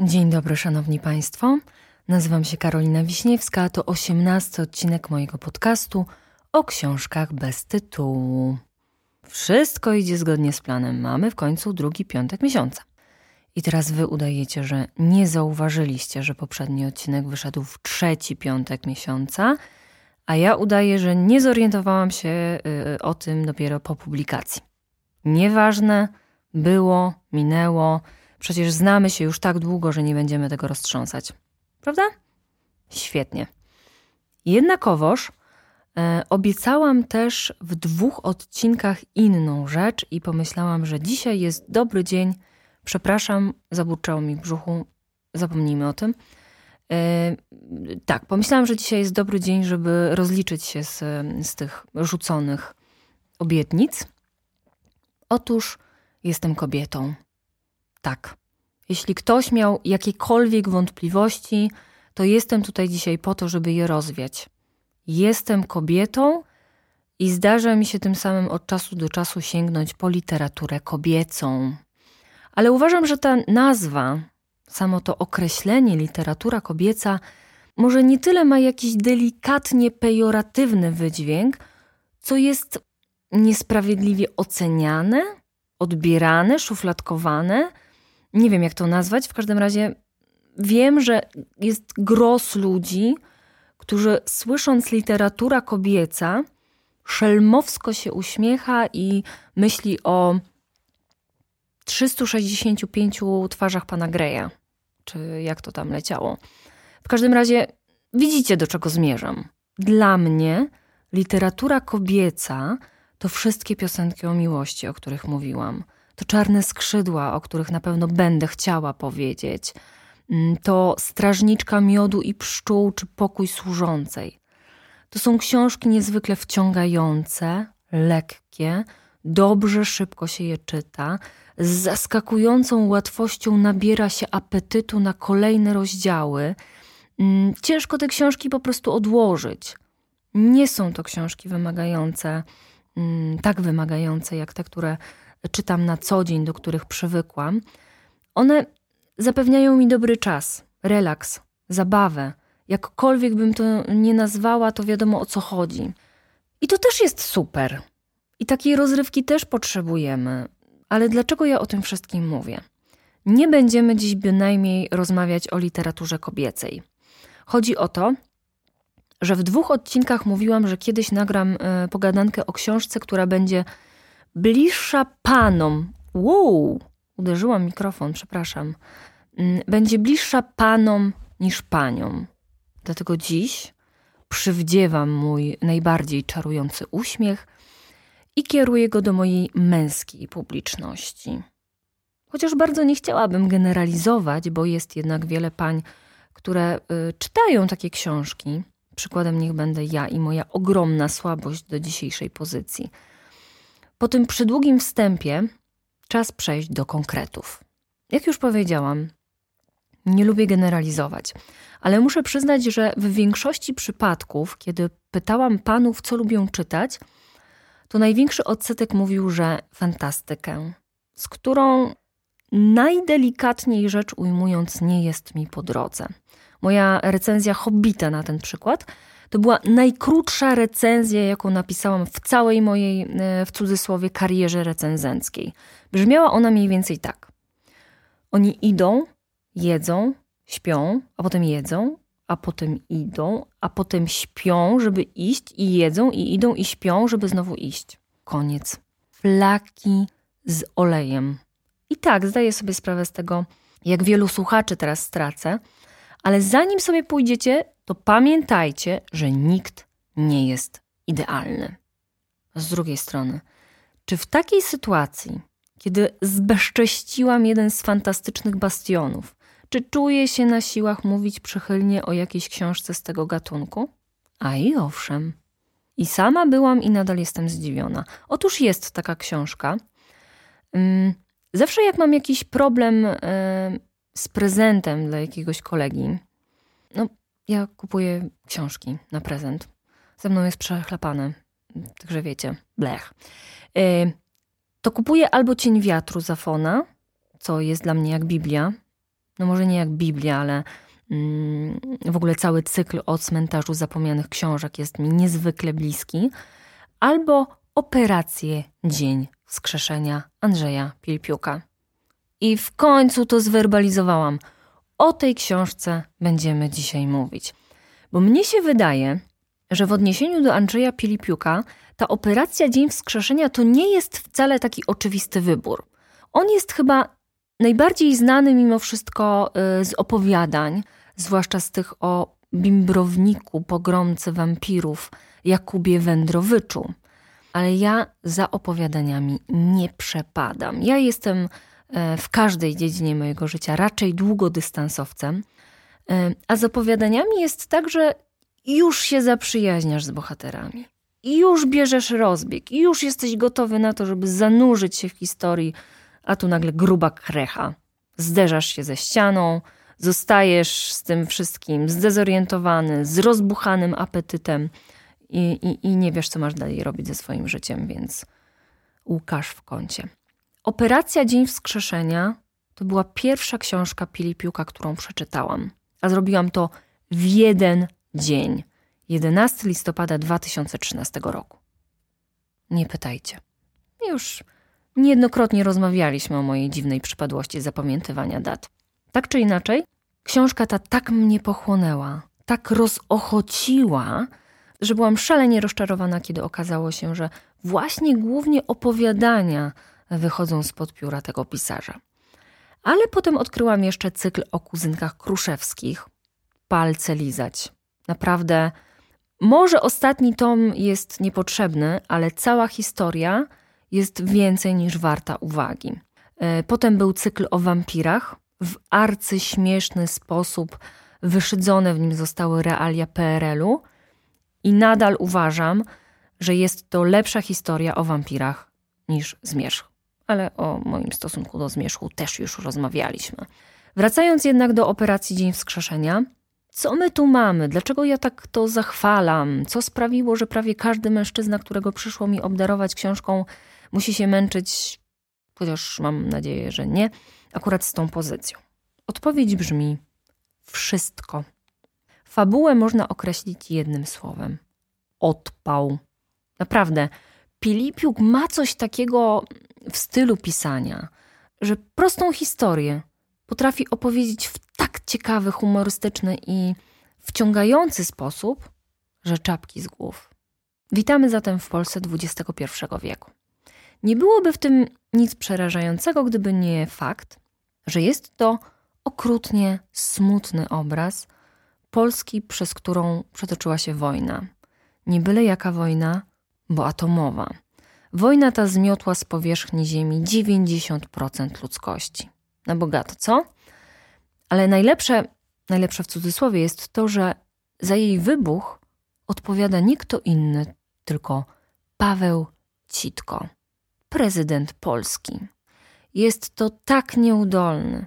Dzień dobry, szanowni państwo. Nazywam się Karolina Wiśniewska, to osiemnasty odcinek mojego podcastu o książkach bez tytułu. Wszystko idzie zgodnie z planem. Mamy w końcu drugi piątek miesiąca. I teraz wy udajecie, że nie zauważyliście, że poprzedni odcinek wyszedł w trzeci piątek miesiąca, a ja udaję, że nie zorientowałam się y, o tym dopiero po publikacji. Nieważne, było, minęło. Przecież znamy się już tak długo, że nie będziemy tego roztrząsać. Prawda? Świetnie. Jednakowoż e, obiecałam też w dwóch odcinkach inną rzecz i pomyślałam, że dzisiaj jest dobry dzień. Przepraszam, zaburczało mi w brzuchu, zapomnijmy o tym. E, tak, pomyślałam, że dzisiaj jest dobry dzień, żeby rozliczyć się z, z tych rzuconych obietnic. Otóż jestem kobietą. Tak. Jeśli ktoś miał jakiekolwiek wątpliwości, to jestem tutaj dzisiaj po to, żeby je rozwiać. Jestem kobietą i zdarza mi się tym samym od czasu do czasu sięgnąć po literaturę kobiecą. Ale uważam, że ta nazwa, samo to określenie literatura kobieca, może nie tyle ma jakiś delikatnie pejoratywny wydźwięk, co jest niesprawiedliwie oceniane, odbierane, szufladkowane. Nie wiem, jak to nazwać. W każdym razie wiem, że jest gros ludzi, którzy słysząc literatura kobieca, szelmowsko się uśmiecha i myśli o 365 twarzach pana Greya, czy jak to tam leciało. W każdym razie widzicie, do czego zmierzam. Dla mnie literatura kobieca to wszystkie piosenki o miłości, o których mówiłam. To czarne skrzydła, o których na pewno będę chciała powiedzieć. Mm, to strażniczka miodu i pszczół, czy pokój służącej. To są książki niezwykle wciągające, lekkie, dobrze, szybko się je czyta, z zaskakującą łatwością nabiera się apetytu na kolejne rozdziały. Mm, ciężko te książki po prostu odłożyć. Nie są to książki wymagające Mm, tak wymagające jak te, które czytam na co dzień, do których przywykłam, one zapewniają mi dobry czas, relaks, zabawę. Jakkolwiek bym to nie nazwała, to wiadomo o co chodzi. I to też jest super. I takiej rozrywki też potrzebujemy. Ale dlaczego ja o tym wszystkim mówię? Nie będziemy dziś bynajmniej rozmawiać o literaturze kobiecej. Chodzi o to, że w dwóch odcinkach mówiłam, że kiedyś nagram e, pogadankę o książce, która będzie bliższa panom. Wow! Uderzyłam mikrofon, przepraszam. Mm, będzie bliższa panom niż paniom. Dlatego dziś przywdziewam mój najbardziej czarujący uśmiech i kieruję go do mojej męskiej publiczności. Chociaż bardzo nie chciałabym generalizować, bo jest jednak wiele pań, które y, czytają takie książki, Przykładem niech będę ja i moja ogromna słabość do dzisiejszej pozycji. Po tym przydługim wstępie czas przejść do konkretów. Jak już powiedziałam, nie lubię generalizować, ale muszę przyznać, że w większości przypadków, kiedy pytałam panów, co lubią czytać, to największy odsetek mówił, że fantastykę, z którą najdelikatniej rzecz ujmując nie jest mi po drodze. Moja recenzja Hobbita na ten przykład to była najkrótsza recenzja, jaką napisałam w całej mojej, e, w cudzysłowie, karierze recenzenckiej. Brzmiała ona mniej więcej tak. Oni idą, jedzą, śpią, a potem jedzą, a potem idą, a potem śpią, żeby iść i jedzą i idą i śpią, żeby znowu iść. Koniec. Flaki z olejem. I tak, zdaję sobie sprawę z tego, jak wielu słuchaczy teraz stracę, ale zanim sobie pójdziecie, to pamiętajcie, że nikt nie jest idealny. Z drugiej strony, czy w takiej sytuacji, kiedy zbezcześciłam jeden z fantastycznych bastionów, czy czuję się na siłach mówić przychylnie o jakiejś książce z tego gatunku? A i owszem. I sama byłam i nadal jestem zdziwiona. Otóż jest taka książka. Mm, zawsze jak mam jakiś problem e, z prezentem dla jakiegoś kolegi. No, ja kupuję książki na prezent. Ze mną jest przechlapane, także wiecie, blech. Yy, to kupuję albo Cień Wiatru Zafona, co jest dla mnie jak Biblia. no może nie jak Biblia, ale mm, w ogóle cały cykl o cmentarzu zapomnianych książek jest mi niezwykle bliski, albo Operację Dzień Wskrzeszenia Andrzeja Pilpiuka. I w końcu to zwerbalizowałam. O tej książce będziemy dzisiaj mówić. Bo mnie się wydaje, że w odniesieniu do Andrzeja Pilipiuka ta operacja Dzień Wskrzeszenia to nie jest wcale taki oczywisty wybór. On jest chyba najbardziej znany mimo wszystko y, z opowiadań, zwłaszcza z tych o bimbrowniku, pogromcy wampirów Jakubie Wędrowyczu. Ale ja za opowiadaniami nie przepadam. Ja jestem w każdej dziedzinie mojego życia raczej długodystansowcem, e, a z opowiadaniami jest tak, że już się zaprzyjaźniasz z bohaterami. Już bierzesz rozbieg, już jesteś gotowy na to, żeby zanurzyć się w historii, a tu nagle gruba krecha. Zderzasz się ze ścianą, zostajesz z tym wszystkim zdezorientowany, z rozbuchanym apetytem i, i, i nie wiesz, co masz dalej robić ze swoim życiem, więc Łukasz w kącie. Operacja Dzień Wskrzeszenia to była pierwsza książka Pilipiuka, którą przeczytałam, a zrobiłam to w jeden dzień. 11 listopada 2013 roku. Nie pytajcie. Już niejednokrotnie rozmawialiśmy o mojej dziwnej przypadłości zapamiętywania dat. Tak czy inaczej, książka ta tak mnie pochłonęła, tak rozochociła, że byłam szalenie rozczarowana, kiedy okazało się, że właśnie głównie opowiadania wychodzą spod pióra tego pisarza. Ale potem odkryłam jeszcze cykl o kuzynkach kruszewskich. Palce lizać. Naprawdę, może ostatni tom jest niepotrzebny, ale cała historia jest więcej niż warta uwagi. E, potem był cykl o wampirach. W arcyśmieszny sposób wyszydzone w nim zostały realia PRL-u i nadal uważam, że jest to lepsza historia o wampirach niż Zmierzch. Ale o moim stosunku do Zmierzchu też już rozmawialiśmy. Wracając jednak do operacji Dzień Wskrzeszenia, co my tu mamy? Dlaczego ja tak to zachwalam? Co sprawiło, że prawie każdy mężczyzna, którego przyszło mi obdarować książką, musi się męczyć, chociaż mam nadzieję, że nie, akurat z tą pozycją? Odpowiedź brzmi: wszystko. Fabułę można określić jednym słowem: odpał. Naprawdę, Pilipiuk ma coś takiego w stylu pisania, że prostą historię potrafi opowiedzieć w tak ciekawy, humorystyczny i wciągający sposób, że czapki z głów. Witamy zatem w Polsce XXI wieku. Nie byłoby w tym nic przerażającego, gdyby nie fakt, że jest to okrutnie smutny obraz Polski, przez którą przetoczyła się wojna. Nie byle jaka wojna, bo atomowa. Wojna ta zmiotła z powierzchni Ziemi 90% ludzkości. Na bogato, co? Ale najlepsze, najlepsze w cudzysłowie jest to, że za jej wybuch odpowiada nie kto inny, tylko Paweł Citko, prezydent Polski. Jest to tak nieudolny,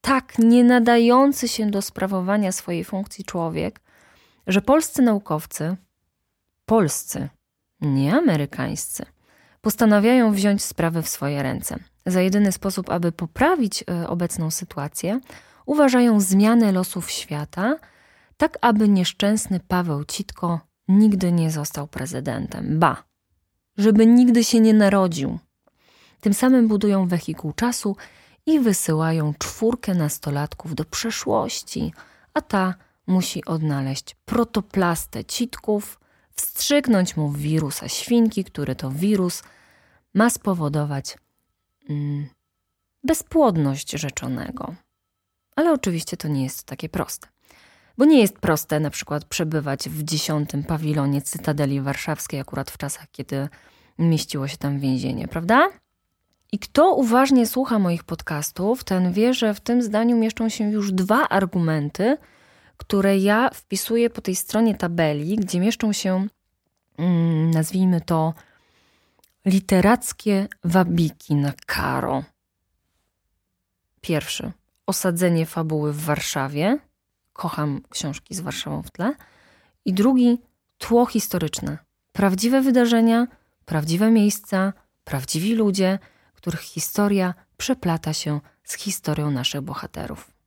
tak nie nadający się do sprawowania swojej funkcji człowiek, że polscy naukowcy, polscy, nie amerykańscy, postanawiają wziąć sprawę w swoje ręce. Za jedyny sposób, aby poprawić e, obecną sytuację, uważają zmianę losów świata, tak aby nieszczęsny Paweł Citko nigdy nie został prezydentem. Ba, żeby nigdy się nie narodził. Tym samym budują wehikuł czasu i wysyłają czwórkę nastolatków do przeszłości, a ta musi odnaleźć protoplastę citków, wstrzygnąć mu wirusa świnki, który to wirus ma spowodować mm, bezpłodność rzeczonego. Ale oczywiście to nie jest takie proste. Bo nie jest proste na przykład przebywać w dziesiątym pawilonie Cytadeli Warszawskiej, akurat w czasach, kiedy mieściło się tam więzienie, prawda? I kto uważnie słucha moich podcastów, ten wie, że w tym zdaniu mieszczą się już dwa argumenty, które ja wpisuję po tej stronie tabeli, gdzie mieszczą się, mm, nazwijmy to, literackie wabiki na karo. Pierwszy osadzenie fabuły w Warszawie. Kocham książki z Warszawą w tle. I drugi tło historyczne. Prawdziwe wydarzenia, prawdziwe miejsca, prawdziwi ludzie, których historia przeplata się z historią naszych bohaterów.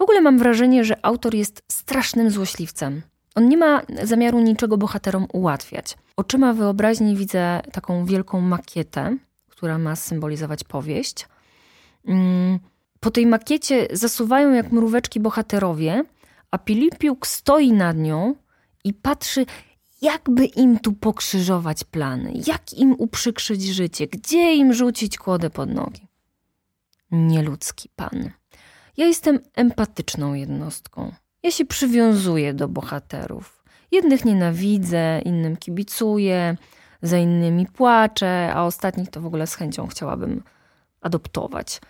W ogóle mam wrażenie, że autor jest strasznym złośliwcem. On nie ma zamiaru niczego bohaterom ułatwiać. Oczyma wyobraźni widzę taką wielką makietę, która ma symbolizować powieść. Mm, po tej makiecie zasuwają jak mróweczki bohaterowie, a Pilipiuk stoi nad nią i patrzy, jakby im tu pokrzyżować plany, jak im uprzykrzyć życie, gdzie im rzucić kłodę pod nogi. Nieludzki pan. Ja jestem empatyczną jednostką. Ja się przywiązuję do bohaterów. Jednych nienawidzę, innym kibicuję, za innymi płaczę, a ostatnich to w ogóle z chęcią chciałabym adoptować.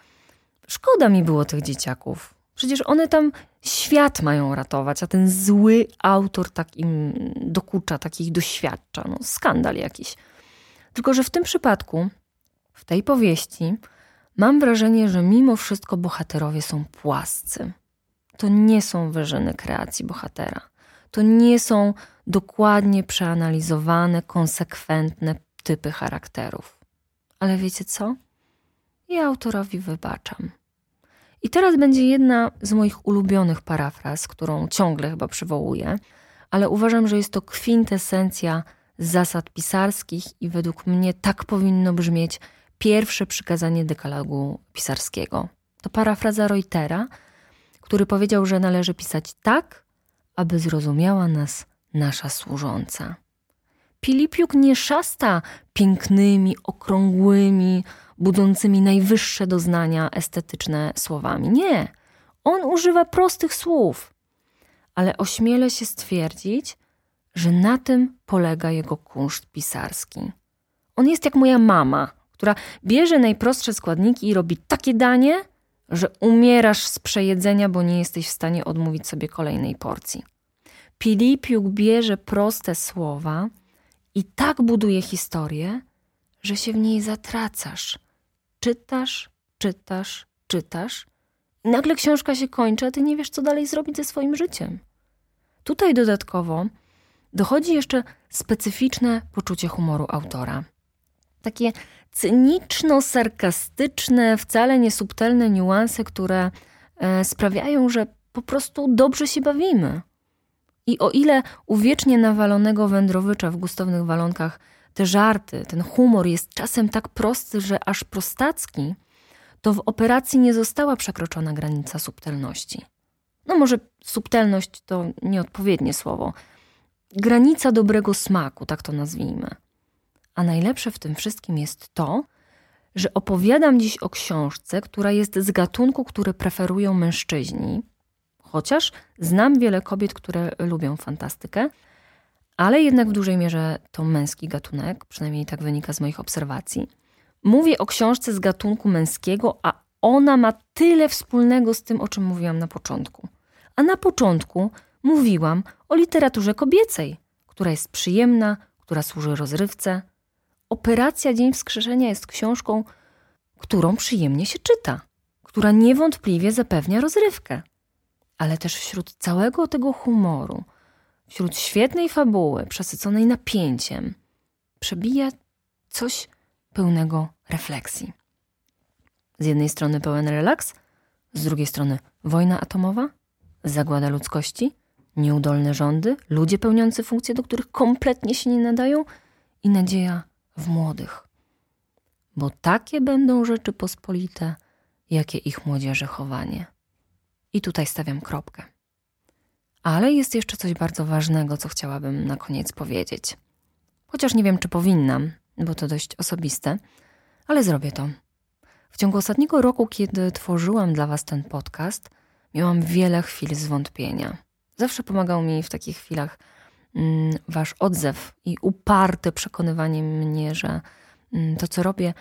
Szkoda mi było tych dzieciaków. Przecież one tam świat mają ratować, a ten zły autor tak im dokucza, tak ich doświadcza. No, skandal jakiś. Tylko, że w tym przypadku, w tej powieści, mam wrażenie, że mimo wszystko bohaterowie są płascy. To nie są wyżyny kreacji bohatera. To nie są dokładnie przeanalizowane, konsekwentne typy charakterów. Ale wiecie co? Ja autorowi wybaczam. I teraz będzie jedna z moich ulubionych parafraz, którą ciągle chyba przywołuję, ale uważam, że jest to kwintesencja zasad pisarskich i według mnie tak powinno brzmieć pierwsze przykazanie dekalogu pisarskiego. To parafraza Reutera, który powiedział, że należy pisać tak, aby zrozumiała nas nasza służąca. Pilipiuk nie szasta pięknymi, okrągłymi, budzącymi najwyższe doznania estetyczne słowami. Nie, on używa prostych słów, ale ośmielę się stwierdzić, że na tym polega jego kunszt pisarski. On jest jak moja mama, która bierze najprostsze składniki i robi takie danie, że umierasz z przejedzenia, bo nie jesteś w stanie odmówić sobie kolejnej porcji. Pilipiuk bierze proste słowa i tak buduje historię, że się w niej zatracasz. Czytasz, czytasz, czytasz i nagle książka się kończy, a ty nie wiesz, co dalej zrobić ze swoim życiem. Tutaj dodatkowo dochodzi jeszcze specyficzne poczucie humoru autora. Takie cyniczno-sarkastyczne, wcale niesubtelne niuanse, które e, sprawiają, że po prostu dobrze się bawimy. I o ile u wiecznie nawalonego wędrowycza w gustownych walonkach te żarty, ten humor jest czasem tak prosty, że aż prostacki, to w operacji nie została przekroczona granica subtelności. No może subtelność to nieodpowiednie słowo. Granica dobrego smaku, tak to nazwijmy. A najlepsze w tym wszystkim jest to, że opowiadam dziś o książce, która jest z gatunku, który preferują mężczyźni, chociaż znam wiele kobiet, które lubią fantastykę, ale jednak w dużej mierze to męski gatunek, przynajmniej tak wynika z moich obserwacji. Mówię o książce z gatunku męskiego, a ona ma tyle wspólnego z tym, o czym mówiłam na początku. A na początku mówiłam o literaturze kobiecej, która jest przyjemna, która służy rozrywce. Operacja Dzień Wskrzeszenia jest książką, którą przyjemnie się czyta, która niewątpliwie zapewnia rozrywkę ale też wśród całego tego humoru, wśród świetnej fabuły, przesyconej napięciem, przebija coś pełnego refleksji. Z jednej strony pełen relaks, z drugiej strony wojna atomowa, zagłada ludzkości, nieudolne rządy, ludzie pełniący funkcje, do których kompletnie się nie nadają i nadzieja w młodych. Bo takie będą rzeczy pospolite, jakie ich młodzieży chowanie. I tutaj stawiam kropkę. Ale jest jeszcze coś bardzo ważnego, co chciałabym na koniec powiedzieć. Chociaż nie wiem, czy powinnam, bo to dość osobiste, ale zrobię to. W ciągu ostatniego roku, kiedy tworzyłam dla Was ten podcast, miałam wiele chwil zwątpienia. Zawsze pomagał mi w takich chwilach Wasz odzew i uparte przekonywanie mnie, że mm, to, co robię,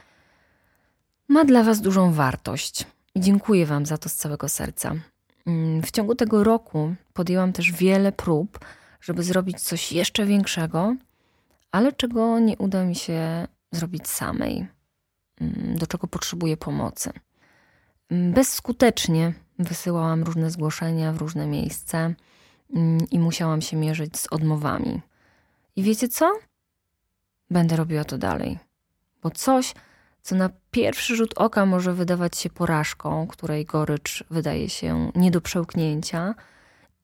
ma dla Was dużą wartość. I dziękuję Wam za to z całego serca. Mm, w ciągu tego roku podjęłam też wiele prób, żeby zrobić coś jeszcze większego, ale czego nie uda mi się zrobić samej, mm, do czego potrzebuję pomocy. Mm, bezskutecznie wysyłałam różne zgłoszenia w różne miejsca i musiałam się mierzyć z odmowami. I wiecie co? Będę robiła to dalej, bo coś co na pierwszy rzut oka może wydawać się porażką, której gorycz wydaje się nie do przełknięcia,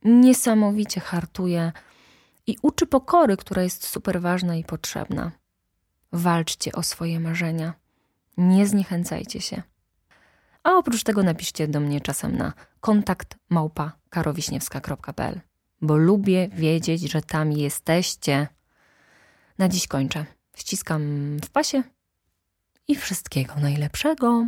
niesamowicie hartuje i uczy pokory, która jest super ważna i potrzebna. Walczcie o swoje marzenia. Nie zniechęcajcie się. A oprócz tego napiszcie do mnie czasem na kontakt małpa karowiśniewska.pl, bo lubię wiedzieć, że tam jesteście. Na dziś kończę. Ściskam w pasie i wszystkiego najlepszego.